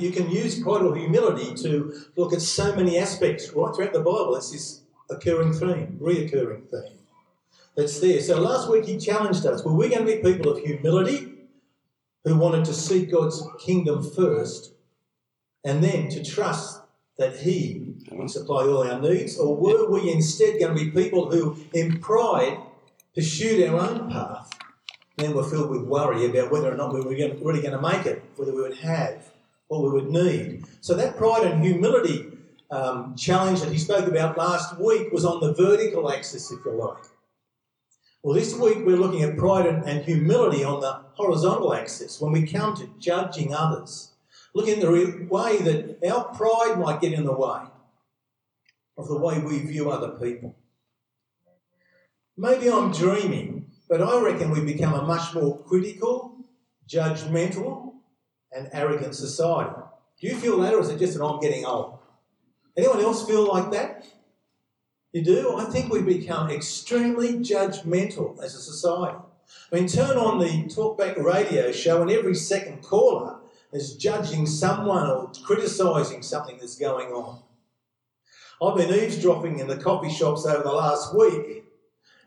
you can use pride or humility to look at so many aspects right throughout the Bible. It's this occurring theme, reoccurring theme that's there. So last week he challenged us. Were we going to be people of humility who wanted to seek God's kingdom first and then to trust that He would supply all our needs? Or were we instead going to be people who, in pride, pursued our own path and then were filled with worry about whether or not we were really going to make it, whether we would have what we would need? So that pride and humility um, challenge that he spoke about last week was on the vertical axis, if you like. Well, this week we're looking at pride and humility on the horizontal axis when we come to judging others. Looking at the way that our pride might get in the way of the way we view other people. Maybe I'm dreaming, but I reckon we become a much more critical, judgmental, and arrogant society. Do you feel that, or is it just that I'm getting old? Anyone else feel like that? You do? I think we become extremely judgmental as a society. I mean, turn on the talkback radio show, and every second caller is judging someone or criticising something that's going on. I've been eavesdropping in the coffee shops over the last week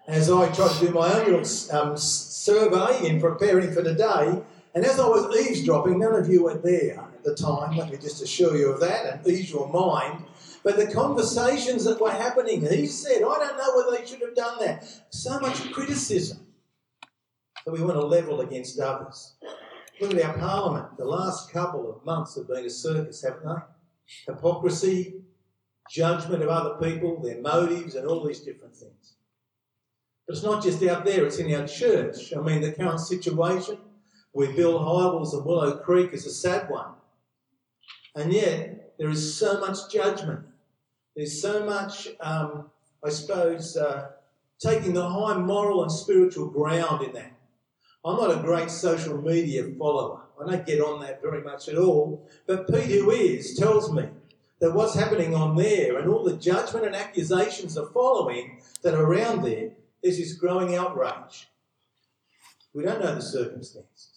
as I try to do my own little um, survey in preparing for today. And as I was eavesdropping, none of you were there at the time, let me just assure you of that and ease your mind. But the conversations that were happening, he said, I don't know whether they should have done that. So much criticism that we want to level against others. Look at our parliament. The last couple of months have been a circus, haven't they? Hypocrisy, judgment of other people, their motives, and all these different things. But it's not just out there, it's in our church. I mean, the current situation with Bill Hybels and Willow Creek is a sad one. And yet, there is so much judgment there's so much, um, I suppose, uh, taking the high moral and spiritual ground in that. I'm not a great social media follower. I don't get on that very much at all. But Pete, who is, tells me that what's happening on there and all the judgment and accusations are following that around there is this growing outrage. We don't know the circumstances.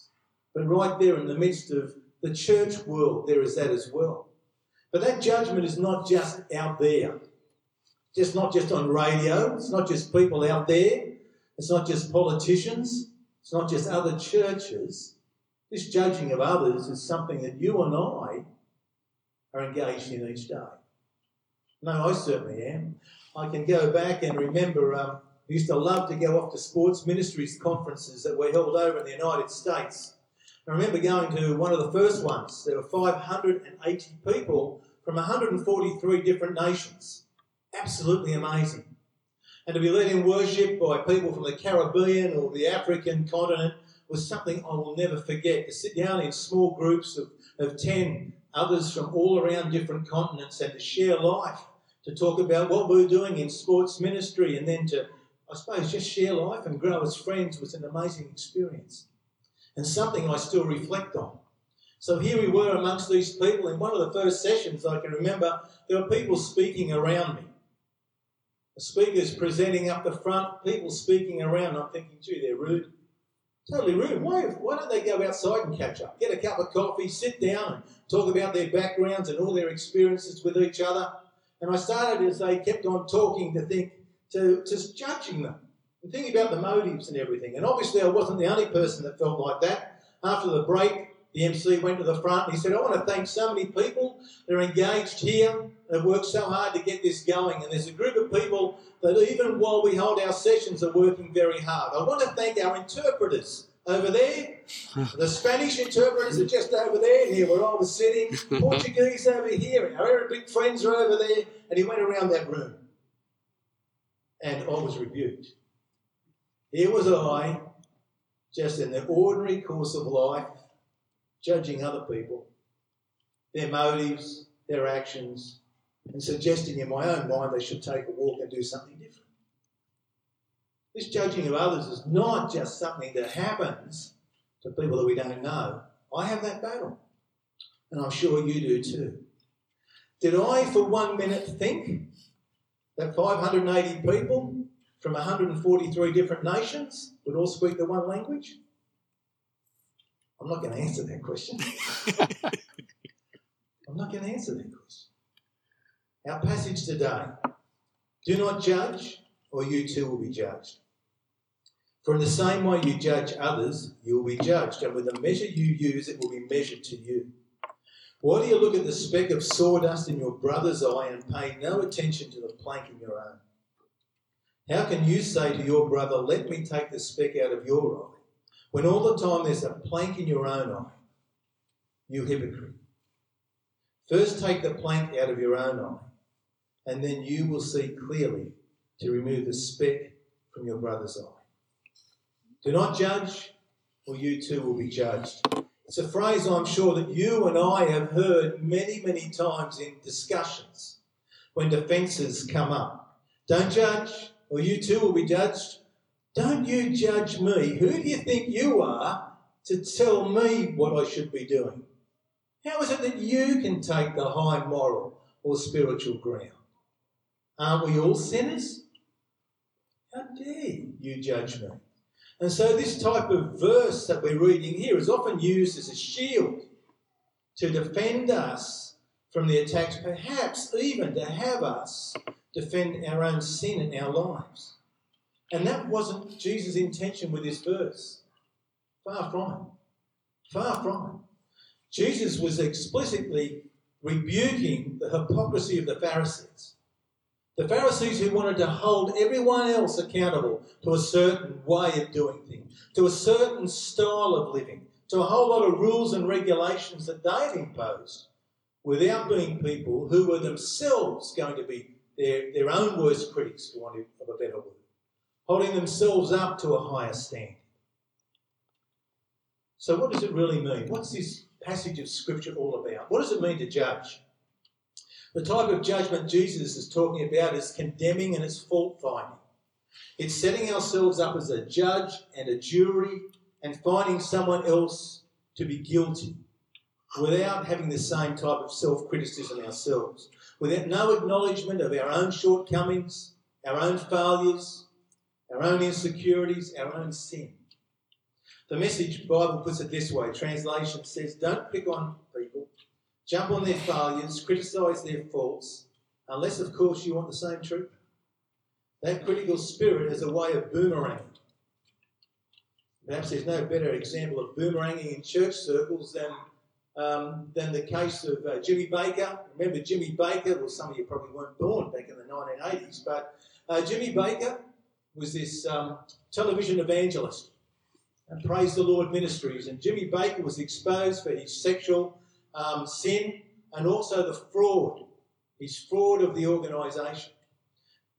But right there in the midst of the church world, there is that as well. But that judgment is not just out there. Just not just on radio. It's not just people out there. It's not just politicians. It's not just other churches. This judging of others is something that you and I are engaged in each day. No, I certainly am. I can go back and remember um, we used to love to go off to sports ministries conferences that were held over in the United States. I remember going to one of the first ones. There were 580 people from 143 different nations. Absolutely amazing. And to be led in worship by people from the Caribbean or the African continent was something I will never forget. To sit down in small groups of, of 10 others from all around different continents and to share life, to talk about what we we're doing in sports ministry, and then to, I suppose, just share life and grow as friends was an amazing experience and something I still reflect on. So here we were amongst these people. In one of the first sessions, I can remember there were people speaking around me. The speakers presenting up the front, people speaking around. I'm thinking, gee, they're rude. Totally rude. Why, why don't they go outside and catch up? Get a cup of coffee, sit down, and talk about their backgrounds and all their experiences with each other. And I started as they kept on talking to think, to just judging them and thinking about the motives and everything. And obviously, I wasn't the only person that felt like that. After the break, the MC went to the front and he said, I want to thank so many people that are engaged here have worked so hard to get this going. And there's a group of people that, even while we hold our sessions, are working very hard. I want to thank our interpreters over there. The Spanish interpreters are just over there, here where I was sitting. Portuguese over here. Our Arabic friends are over there. And he went around that room. And I was rebuked. Here was I, just in the ordinary course of life, judging other people, their motives, their actions, and suggesting in my own mind they should take a walk and do something different. This judging of others is not just something that happens to people that we don't know. I have that battle, and I'm sure you do too. Did I for one minute think that 580 people from 143 different nations would all speak the one language? I'm not going to answer that question. I'm not going to answer that question. Our passage today do not judge, or you too will be judged. For in the same way you judge others, you will be judged, and with the measure you use, it will be measured to you. Why do you look at the speck of sawdust in your brother's eye and pay no attention to the plank in your own? How can you say to your brother, Let me take the speck out of your eye, when all the time there's a plank in your own eye? You hypocrite. First take the plank out of your own eye, and then you will see clearly to remove the speck from your brother's eye. Do not judge, or you too will be judged. It's a phrase I'm sure that you and I have heard many, many times in discussions when defences come up. Don't judge, or you too will be judged. Don't you judge me. Who do you think you are to tell me what I should be doing? How is it that you can take the high moral or spiritual ground? Aren't we all sinners? How dare you judge me? And so, this type of verse that we're reading here is often used as a shield to defend us from the attacks, perhaps even to have us defend our own sin in our lives. And that wasn't Jesus' intention with this verse. Far from it. Far from it. Jesus was explicitly rebuking the hypocrisy of the Pharisees. The Pharisees who wanted to hold everyone else accountable to a certain way of doing things, to a certain style of living, to a whole lot of rules and regulations that they'd imposed without being people who were themselves going to be their, their own worst critics, for want of a better word, holding themselves up to a higher standard. So, what does it really mean? What's this passage of Scripture all about? What does it mean to judge? The type of judgment Jesus is talking about is condemning and it's fault finding. It's setting ourselves up as a judge and a jury and finding someone else to be guilty without having the same type of self criticism ourselves without no acknowledgement of our own shortcomings, our own failures, our own insecurities, our own sin. The message Bible puts it this way translation says, Don't pick on people, jump on their failures, criticise their faults, unless, of course, you want the same treatment. That critical spirit has a way of boomeranging. Perhaps there's no better example of boomeranging in church circles than um, than the case of uh, Jimmy Bakker. Remember Jimmy Bakker? Well, some of you probably weren't born back in the 1980s, but uh, Jimmy Bakker was this um, television evangelist and Praise the Lord Ministries. And Jimmy Bakker was exposed for his sexual um, sin and also the fraud, his fraud of the organisation.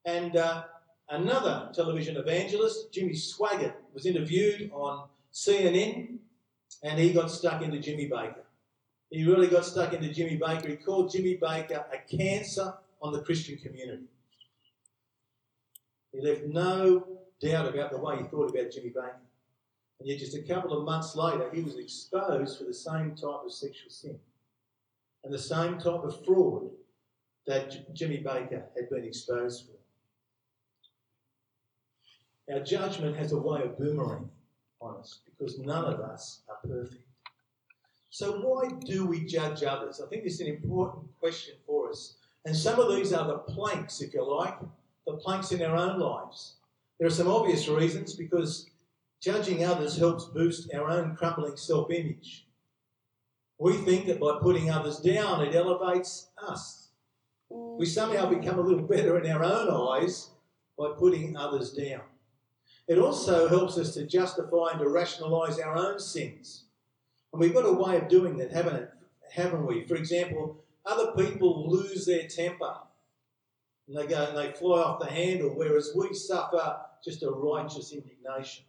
And uh, another television evangelist, Jimmy Swaggart, was interviewed on CNN and he got stuck into Jimmy Bakker. He really got stuck into Jimmy Bakker. He called Jimmy Bakker a cancer on the Christian community. He left no doubt about the way he thought about Jimmy Bakker. And yet, just a couple of months later, he was exposed for the same type of sexual sin and the same type of fraud that Jimmy Bakker had been exposed for. Our judgment has a way of boomerang on us because none of us are perfect. So, why do we judge others? I think this is an important question for us. And some of these are the planks, if you like, the planks in our own lives. There are some obvious reasons because judging others helps boost our own crumbling self image. We think that by putting others down, it elevates us. We somehow become a little better in our own eyes by putting others down. It also helps us to justify and to rationalise our own sins. And we've got a way of doing that, haven't it? Haven't we? For example, other people lose their temper and they go and they fly off the handle, whereas we suffer just a righteous indignation.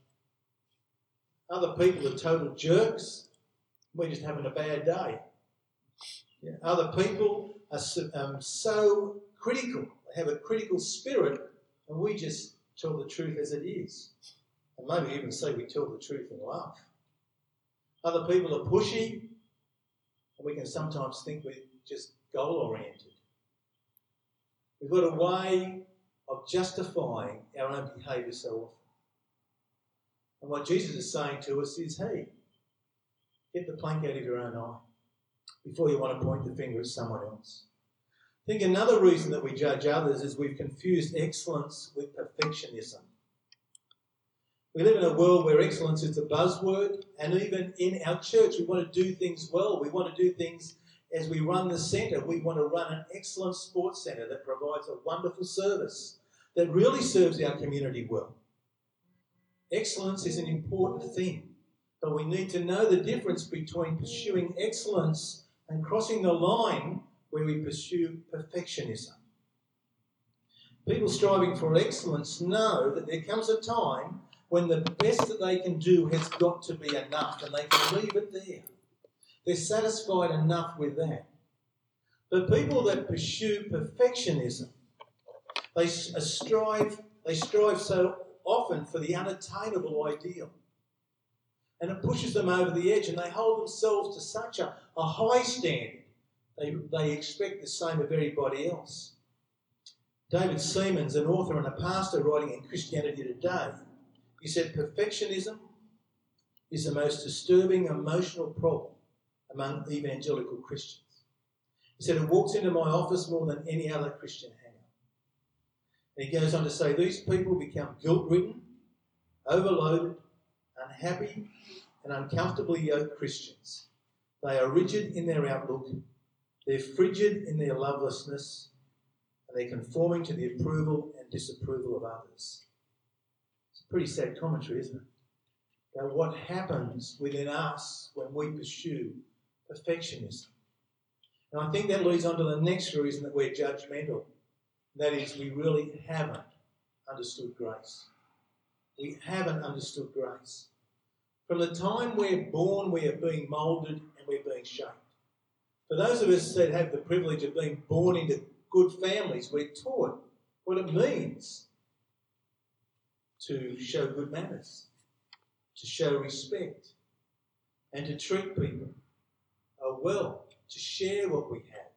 Other people are total jerks. We're just having a bad day. Yeah. Other people are so, um, so critical, they have a critical spirit, and we just tell the truth as it is. And maybe even say we tell the truth in love. Other people are pushy, and we can sometimes think we're just goal oriented. We've got a way of justifying our own behaviour so often. And what Jesus is saying to us is hey, get the plank out of your own eye. before you want to point the finger at someone else. I think another reason that we judge others is we've confused excellence with perfectionism. We live in a world where excellence is a buzzword, and even in our church, we want to do things well. We want to do things as we run the centre. We want to run an excellent sports centre that provides a wonderful service that really serves our community well. Excellence is an important thing, but we need to know the difference between pursuing excellence and crossing the line where we pursue perfectionism. People striving for excellence know that there comes a time when the best that they can do has got to be enough and they can leave it there. They're satisfied enough with that. But people that pursue perfectionism, they uh, strive, they strive so often for the unattainable ideal. And it pushes them over the edge, and they hold themselves to such a, a high standard, they, they expect the same of everybody else. David Seamands, an author and a pastor writing in Christianity Today, he said, Perfectionism is the most disturbing emotional problem among evangelical Christians. He said, It walks into my office more than any other Christian hangout. And he goes on to say, These people become guilt ridden, overloaded, unhappy, and uncomfortably yoked Christians. They are rigid in their outlook, they're frigid in their lovelessness, and they're conforming to the approval and disapproval of others. Pretty sad commentary, isn't it? About what happens within us when we pursue perfectionism. And I think that leads on to the next reason that we're judgmental. That is, we really haven't understood grace. We haven't understood grace. From the time we're born, we are being moulded and we're being shaped. For those of us that have the privilege of being born into good families, we're taught what it means to show good manners, to show respect, and to treat people uh, well, to share what we have.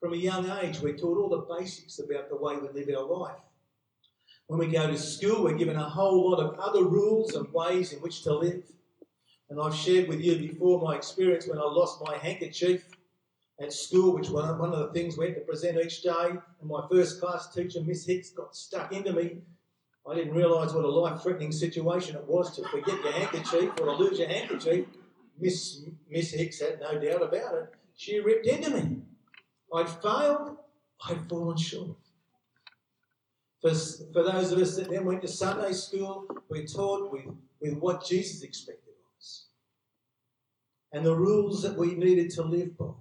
From a young age, we're taught all the basics about the way we live our life. When we go to school, we're given a whole lot of other rules and ways in which to live. And I've shared with you before my experience when I lost my handkerchief at school, which one of the things we had to present each day. And my first class teacher, Miss Hicks, got stuck into me. I didn't realise what a life threatening situation it was to forget your handkerchief or to lose your handkerchief. Miss, Miss Hicks had no doubt about it. She ripped into me. I'd failed, I'd fallen short. For, for those of us that then went to Sunday school, we're taught with, with what Jesus expected of us and the rules that we needed to live by.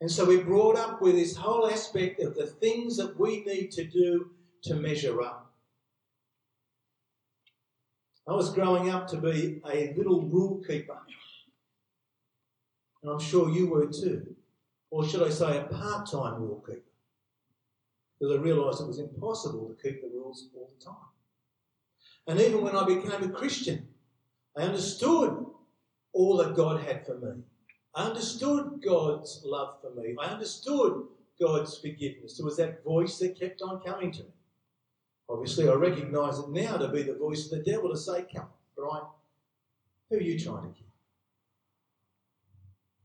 And so we're brought up with this whole aspect of the things that we need to do to measure up. I was growing up to be a little rule keeper. And I'm sure you were too. Or should I say, a part time rule keeper? Because I realised it was impossible to keep the rules all the time. And even when I became a Christian, I understood all that God had for me. I understood God's love for me. I understood God's forgiveness. There was that voice that kept on coming to me. Obviously, I recognise it now to be the voice of the devil to say, Come, Brian, who are you trying to keep?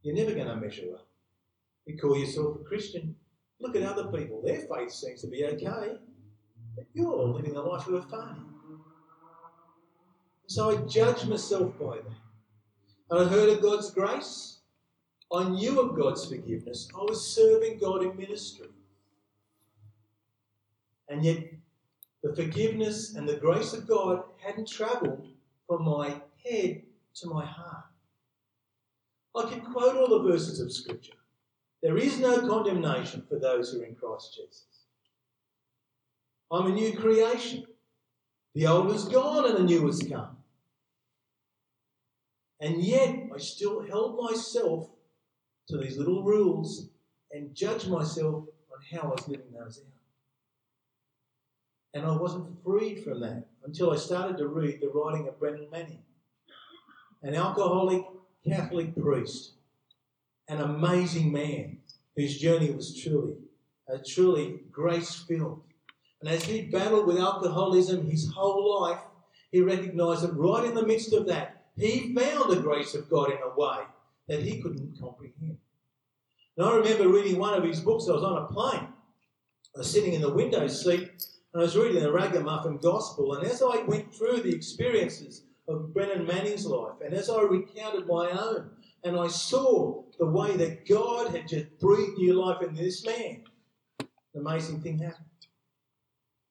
You're never going to measure up. You call yourself a Christian. Look at other people. Their faith seems to be okay. But you're living the life of a failure. So I judge myself by that. And I heard of God's grace. I knew of God's forgiveness. I was serving God in ministry. And yet the forgiveness and the grace of God hadn't travelled from my head to my heart. I could quote all the verses of Scripture. There is no condemnation for those who are in Christ Jesus. I'm a new creation. The old is gone and the new has come. And yet, I still held myself to these little rules and judge myself on how I was living those out. And I wasn't freed from that until I started to read the writing of Brennan Manning, an alcoholic Catholic priest, an amazing man whose journey was truly, uh, truly grace filled. And as he battled with alcoholism his whole life, he recognized that right in the midst of that, he found the grace of God in a way that he couldn't comprehend. And I remember reading one of his books. I was on a plane. I was sitting in the window seat and I was reading the Ragamuffin Gospel. And as I went through the experiences of Brennan Manning's life, and as I recounted my own, and I saw the way that God had just breathed new life into this man, an amazing thing happened.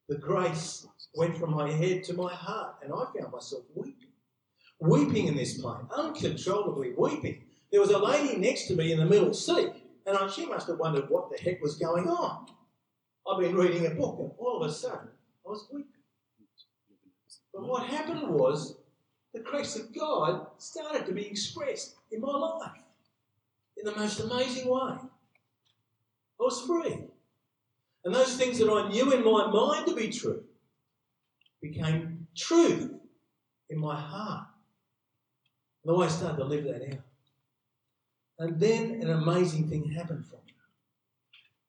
The grace went from my head to my heart, and I found myself weeping. Weeping in this plane, uncontrollably weeping. There was a lady next to me in the middle seat, and she must have wondered what the heck was going on. I've been reading a book, and all of a sudden, I was weeping. But what happened was the grace of God started to be expressed in my life in the most amazing way. I was free. And those things that I knew in my mind to be true became truth in my heart. And I started to live that out. And then an amazing thing happened for me.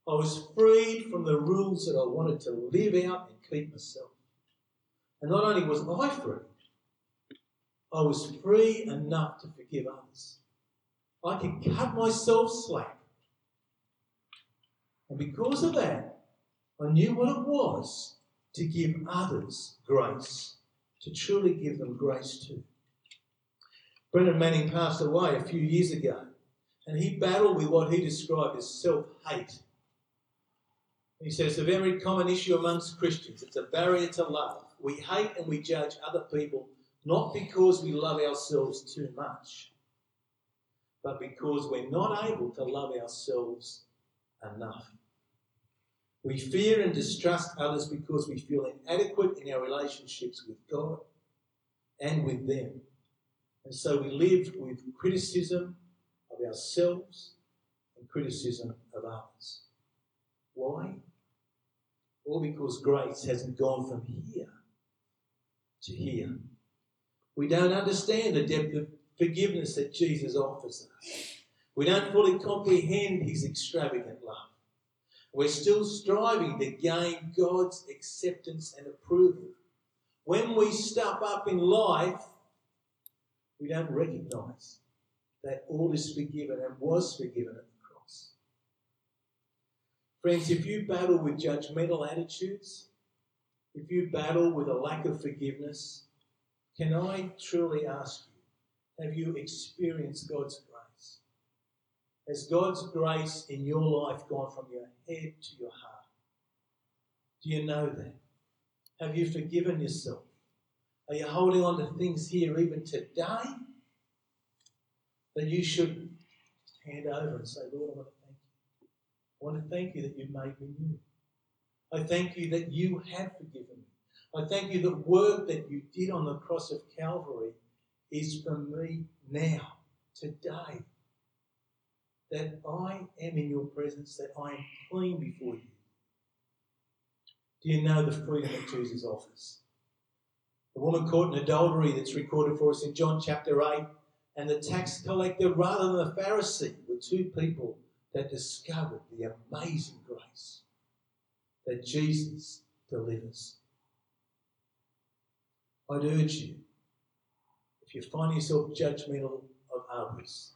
I was freed from the rules that I wanted to live out and keep myself. And not only was I free, I was free enough to forgive others. I could cut myself slack. And because of that, I knew what it was to give others grace, to truly give them grace too. Brennan Manning passed away a few years ago, and he battled with what he described as self hate. He says, a very common issue amongst Christians. It's a barrier to love. We hate and we judge other people not because we love ourselves too much, but because we're not able to love ourselves enough. We fear and distrust others because we feel inadequate in our relationships with God and with them. And so we live with criticism of ourselves and criticism of others. Why? All because grace hasn't gone from here to here. We don't understand the depth of forgiveness that Jesus offers us. We don't fully comprehend his extravagant love. We're still striving to gain God's acceptance and approval. When we step up in life, we don't recognize that all is forgiven and was forgiven at the cross. Friends, if you battle with judgmental attitudes, if you battle with a lack of forgiveness, can I truly ask you, have you experienced God's grace? Has God's grace in your life gone from your head to your heart? Do you know that? Have you forgiven yourself? Are you holding on to things here even today that you should hand over and say, Lord, I want to thank you. I want to thank you that you've made me new. I thank you that you have forgiven me. I thank you that work that you did on the cross of Calvary is for me now, today that I am in your presence, that I am clean before you. Do you know the freedom that Jesus offers? The woman caught in adultery that's recorded for us in John chapter 8, and the tax collector rather than the Pharisee were two people that discovered the amazing grace that Jesus delivers. I'd urge you, if you find yourself judgmental of others,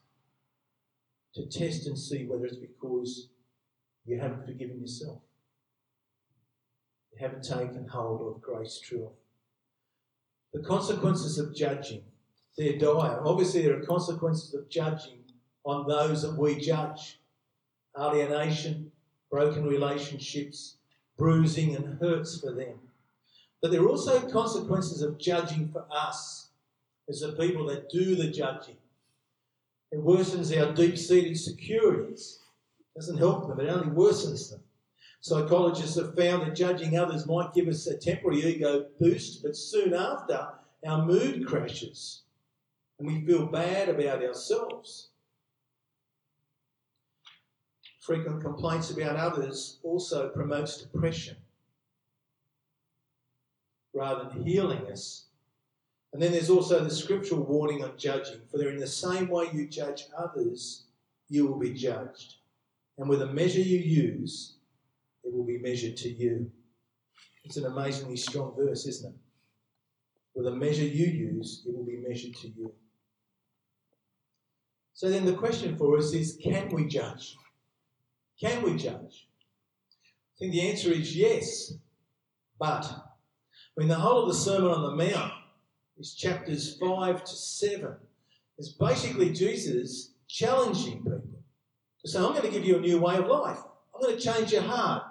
to test and see whether it's because you haven't forgiven yourself. You haven't taken hold of grace truly. The consequences of judging, they're dire. Obviously, there are consequences of judging on those that we judge alienation, broken relationships, bruising, and hurts for them. But there are also consequences of judging for us as the people that do the judging. It worsens our deep seated securities. It doesn't help them, it only worsens them. Psychologists have found that judging others might give us a temporary ego boost, but soon after, our mood crashes we feel bad about ourselves. Frequent complaints about others also promotes depression. Rather than healing us, and then there's also the scriptural warning on judging. For in the same way you judge others, you will be judged. And with the measure you use, it will be measured to you. It's an amazingly strong verse, isn't it? With the measure you use, it will be measured to you. So then the question for us is can we judge? Can we judge? I think the answer is yes, but mean, the whole of the Sermon on the Mount is chapters 5 to 7. Is basically Jesus challenging people to say, I'm going to give you a new way of life. I'm going to change your heart.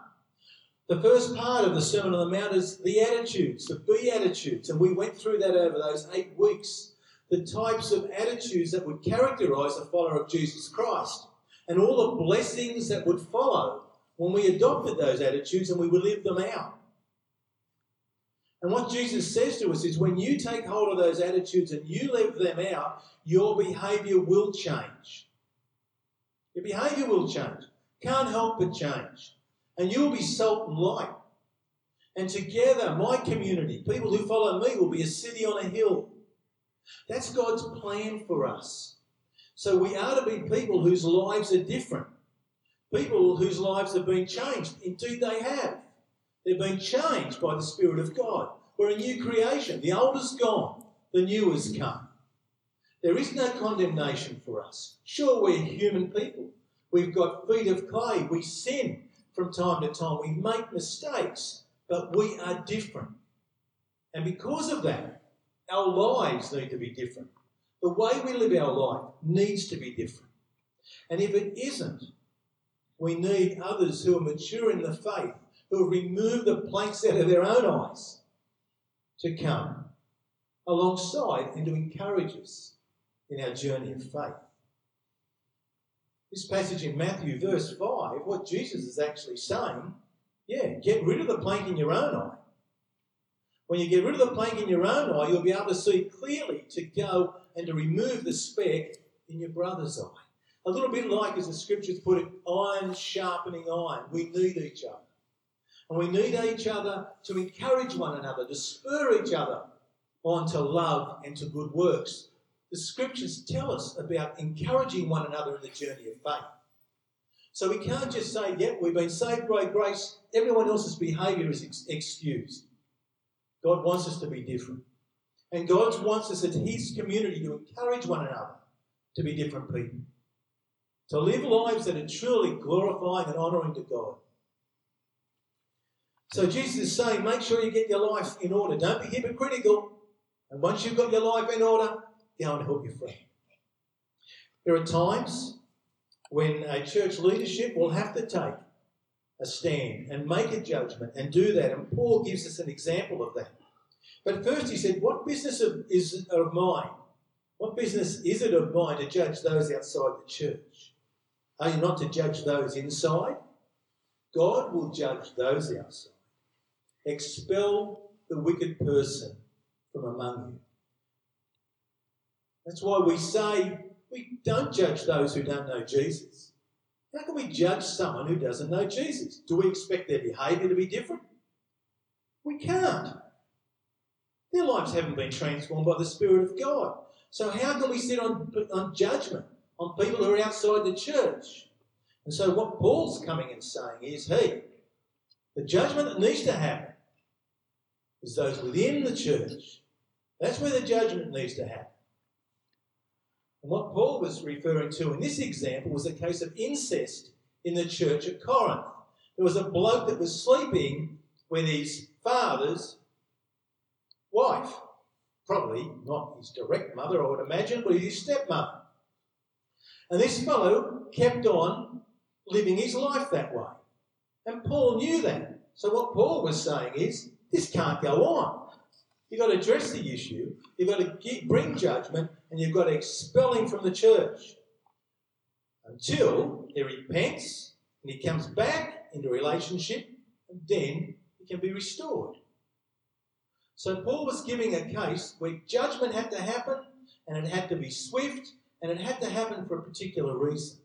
The first part of the Sermon on the Mount is the attitudes, the Beatitudes, and we went through that over those eight weeks. The types of attitudes that would characterize a follower of Jesus Christ, and all the blessings that would follow when we adopted those attitudes and we would live them out. And what Jesus says to us is when you take hold of those attitudes and you live them out, your behavior will change. Your behavior will change. Can't help but change. And you'll be salt and light. And together, my community, people who follow me, will be a city on a hill. That's God's plan for us. So we are to be people whose lives are different. People whose lives have been changed. Indeed, they have. They've been changed by the Spirit of God. We're a new creation. The old is gone, the new has come. There is no condemnation for us. Sure, we're human people. We've got feet of clay. We sin from time to time. We make mistakes, but we are different. And because of that, our lives need to be different. The way we live our life needs to be different. And if it isn't, we need others who are mature in the faith who have removed the planks out of their own eyes to come alongside and to encourage us in our journey of faith. This passage in Matthew, verse 5, what Jesus is actually saying, yeah, get rid of the plank in your own eye. When you get rid of the plank in your own eye, you'll be able to see clearly to go and to remove the speck in your brother's eye. A little bit like, as the scriptures put it, iron sharpening iron. We need each other. And we need each other to encourage one another, to spur each other on to love and to good works. The scriptures tell us about encouraging one another in the journey of faith. So we can't just say, yep, we've been saved by grace, everyone else's behaviour is ex- excused. God wants us to be different. And God wants us as His community to encourage one another to be different people. To live lives that are truly glorifying and honouring to God. So Jesus is saying, make sure you get your life in order. Don't be hypocritical. And once you've got your life in order, go and help your friend. There are times when a church leadership will have to take a stand and make a judgment and do that. And Paul gives us an example of that. But first he said, What business is of mine? What business is it of mine to judge those outside the church? Are you not to judge those inside? God will judge those outside. Expel the wicked person from among you. That's why we say we don't judge those who don't know Jesus. How can we judge someone who doesn't know Jesus? Do we expect their behaviour to be different? We can't. Their lives haven't been transformed by the Spirit of God. So, how can we sit on, on judgment on people who are outside the church? And so, what Paul's coming and saying is, hey, the judgment that needs to happen is those within the church. That's where the judgment needs to happen. And what Paul was referring to in this example was a case of incest in the church at Corinth. There was a bloke that was sleeping with his father's wife. Probably not his direct mother, I would imagine, but his stepmother. And this fellow kept on living his life that way. And Paul knew that. So what Paul was saying is, this can't go on. You've got to address the issue, you've got to bring judgment, and you've got to expel him from the church until he repents and he comes back into relationship, and then he can be restored. So Paul was giving a case where judgment had to happen, and it had to be swift, and it had to happen for a particular reason.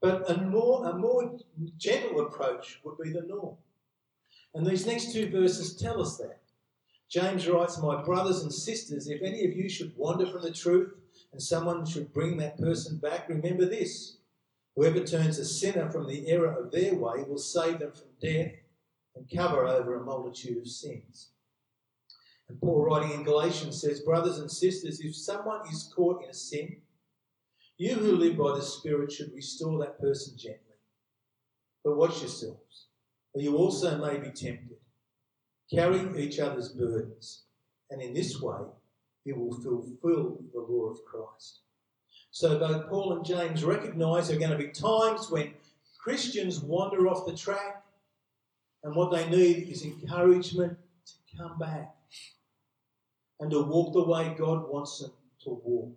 But a more, a more gentle approach would be the norm. And these next two verses tell us that. James writes, My brothers and sisters, if any of you should wander from the truth and someone should bring that person back, remember this. Whoever turns a sinner from the error of their way will save them from death and cover over a multitude of sins. And Paul, writing in Galatians, says, Brothers and sisters, if someone is caught in a sin, You who live by the Spirit should restore that person gently. But watch yourselves, or you also may be tempted. Carry each other's burdens, and in this way you will fulfill the law of Christ. So both Paul and James recognise there are going to be times when Christians wander off the track, and what they need is encouragement to come back and to walk the way God wants them to walk.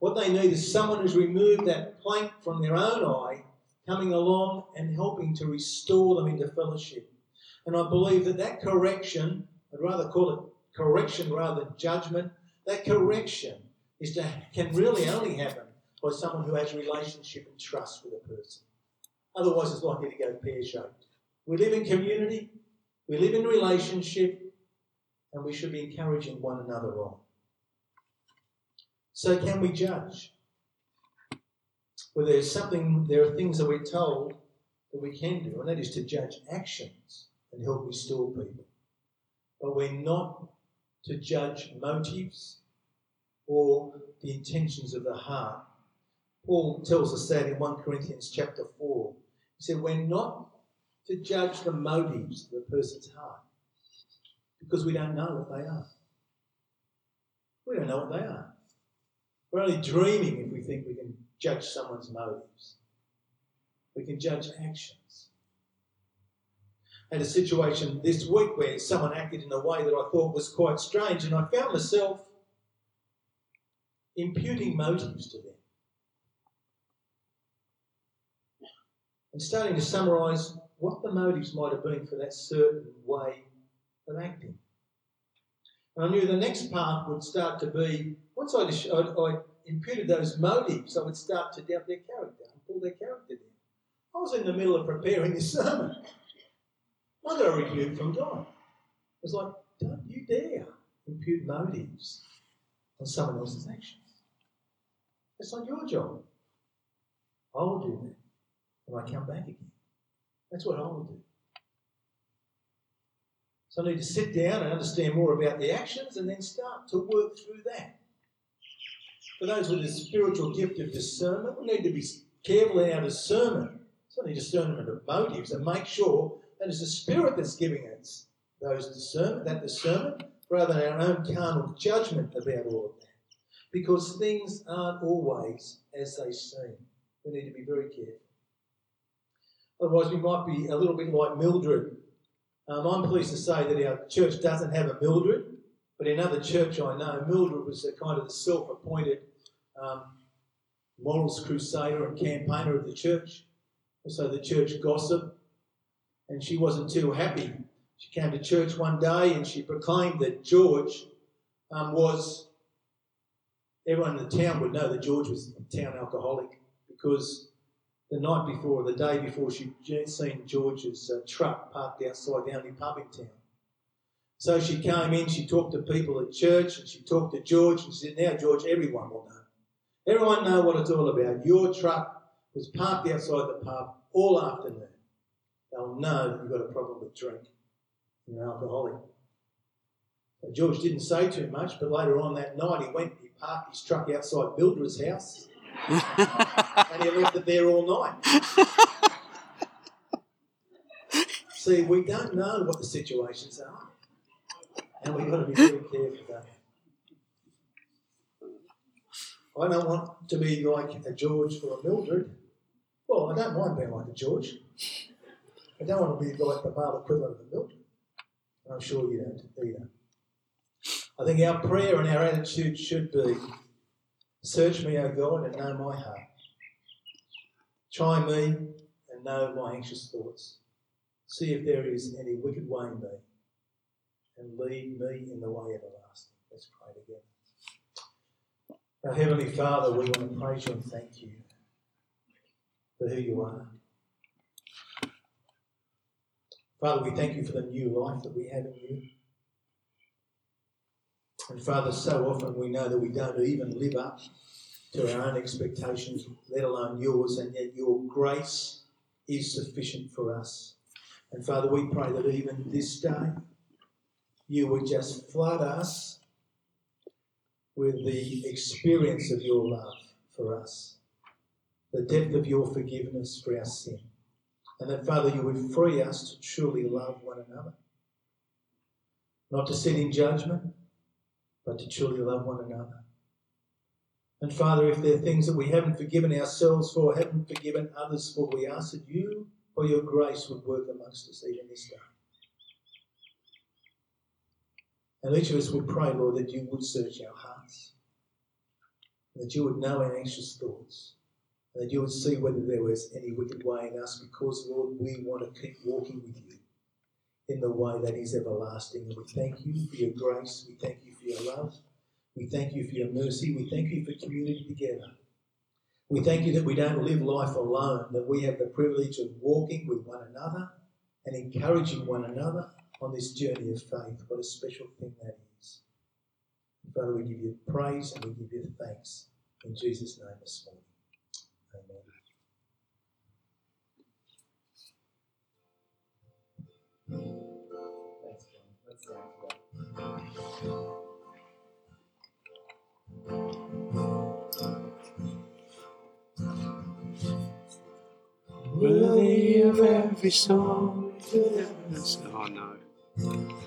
What they need is someone who's removed that plank from their own eye, coming along and helping to restore them into fellowship. And I believe that that correction, I'd rather call it correction rather than judgment, that correction is to, can really only happen by someone who has relationship and trust with a person. Otherwise, it's likely to go pear shaped. We live in community, we live in relationship, and we should be encouraging one another on. So, can we judge? Well, there's something, there are things that we're told that we can do, and that is to judge actions and help restore people. But we're not to judge motives or the intentions of the heart. Paul tells us that in 1 Corinthians chapter 4. He said, We're not to judge the motives of a person's heart because we don't know what they are. We don't know what they are. We're only dreaming if we think we can judge someone's motives. We can judge actions. Had a situation this week where someone acted in a way that I thought was quite strange, and I found myself imputing motives to them. And starting to summarise what the motives might have been for that certain way of acting. And I knew the next part would start to be once I, I, I imputed those motives, I would start to doubt their character and pull their character down. I was in the middle of preparing this sermon. I got a rebuke from God. It was like, don't you dare impute motives on someone else's actions. It's not your job. I will do that when I come back again. That's what I will do. So I need to sit down and understand more about the actions and then start to work through that. For those with a spiritual gift of discernment, we need to be careful in our discernment. It's only discernment of motives and make sure that it's the Spirit that's giving us those discernment, that discernment, rather than our own carnal judgment about all of that. Because things aren't always as they seem. We need to be very careful. Otherwise, we might be a little bit like Mildred. Um, I'm pleased to say that our church doesn't have a Mildred, but in another church I know, Mildred was a kind of the self-appointed um, morals crusader and campaigner of the church, also the church gossip, and she wasn't too happy. She came to church one day and she proclaimed that George um, was, everyone in the town would know that George was a town alcoholic because the night before, the day before, she'd seen George's uh, truck parked outside the only pub in town. So she came in, she talked to people at church, and she talked to George, and she said, Now, George, everyone will know. Everyone know what it's all about. Your truck was parked outside the pub all afternoon. They'll know you've got a problem with drink. You're an alcoholic. So George didn't say too much, but later on that night he went, he parked his truck outside Mildred's house and he left it there all night. See, we don't know what the situations are, and we've got to be very careful about it. I don't want to be like a George or a Mildred. Well, I don't mind being like a George. I don't want to be like the male equivalent of the Mildred. And I'm sure you don't either. I think our prayer and our attitude should be Search me, O God, and know my heart. Try me and know my anxious thoughts. See if there is any wicked way in me, and lead me in the way everlasting. Let's pray together. Our Heavenly Father, we want to praise you and thank you for who you are. Father, we thank you for the new life that we have in you. And Father, so often we know that we don't even live up to our own expectations, let alone yours, and yet your grace is sufficient for us. And Father, we pray that even this day, you would just flood us with the experience of your love for us. the depth of your forgiveness for our sin. And that, Father, you would free us to truly love one another. Not to sit in judgment, but to truly love one another. And Father, if there are things that we haven't forgiven ourselves for, haven't forgiven others for, we ask that you, by your grace, would work amongst us even this day. And each of us would pray, Lord, that you would search our hearts, that you would know our anxious thoughts, and that you would see whether there was any wicked way in us, because, Lord, we want to keep walking with you in the way that is everlasting. And we thank you for your grace, we thank you for your love, we thank you for your mercy, we thank you for community together. We thank you that we don't live life alone, that we have the privilege of walking with one another and encouraging one another on this journey of faith. What a special thing that is. Father, we give you praise and we give you thanks in Jesus' name this morning. Worthy of every song. Oh no.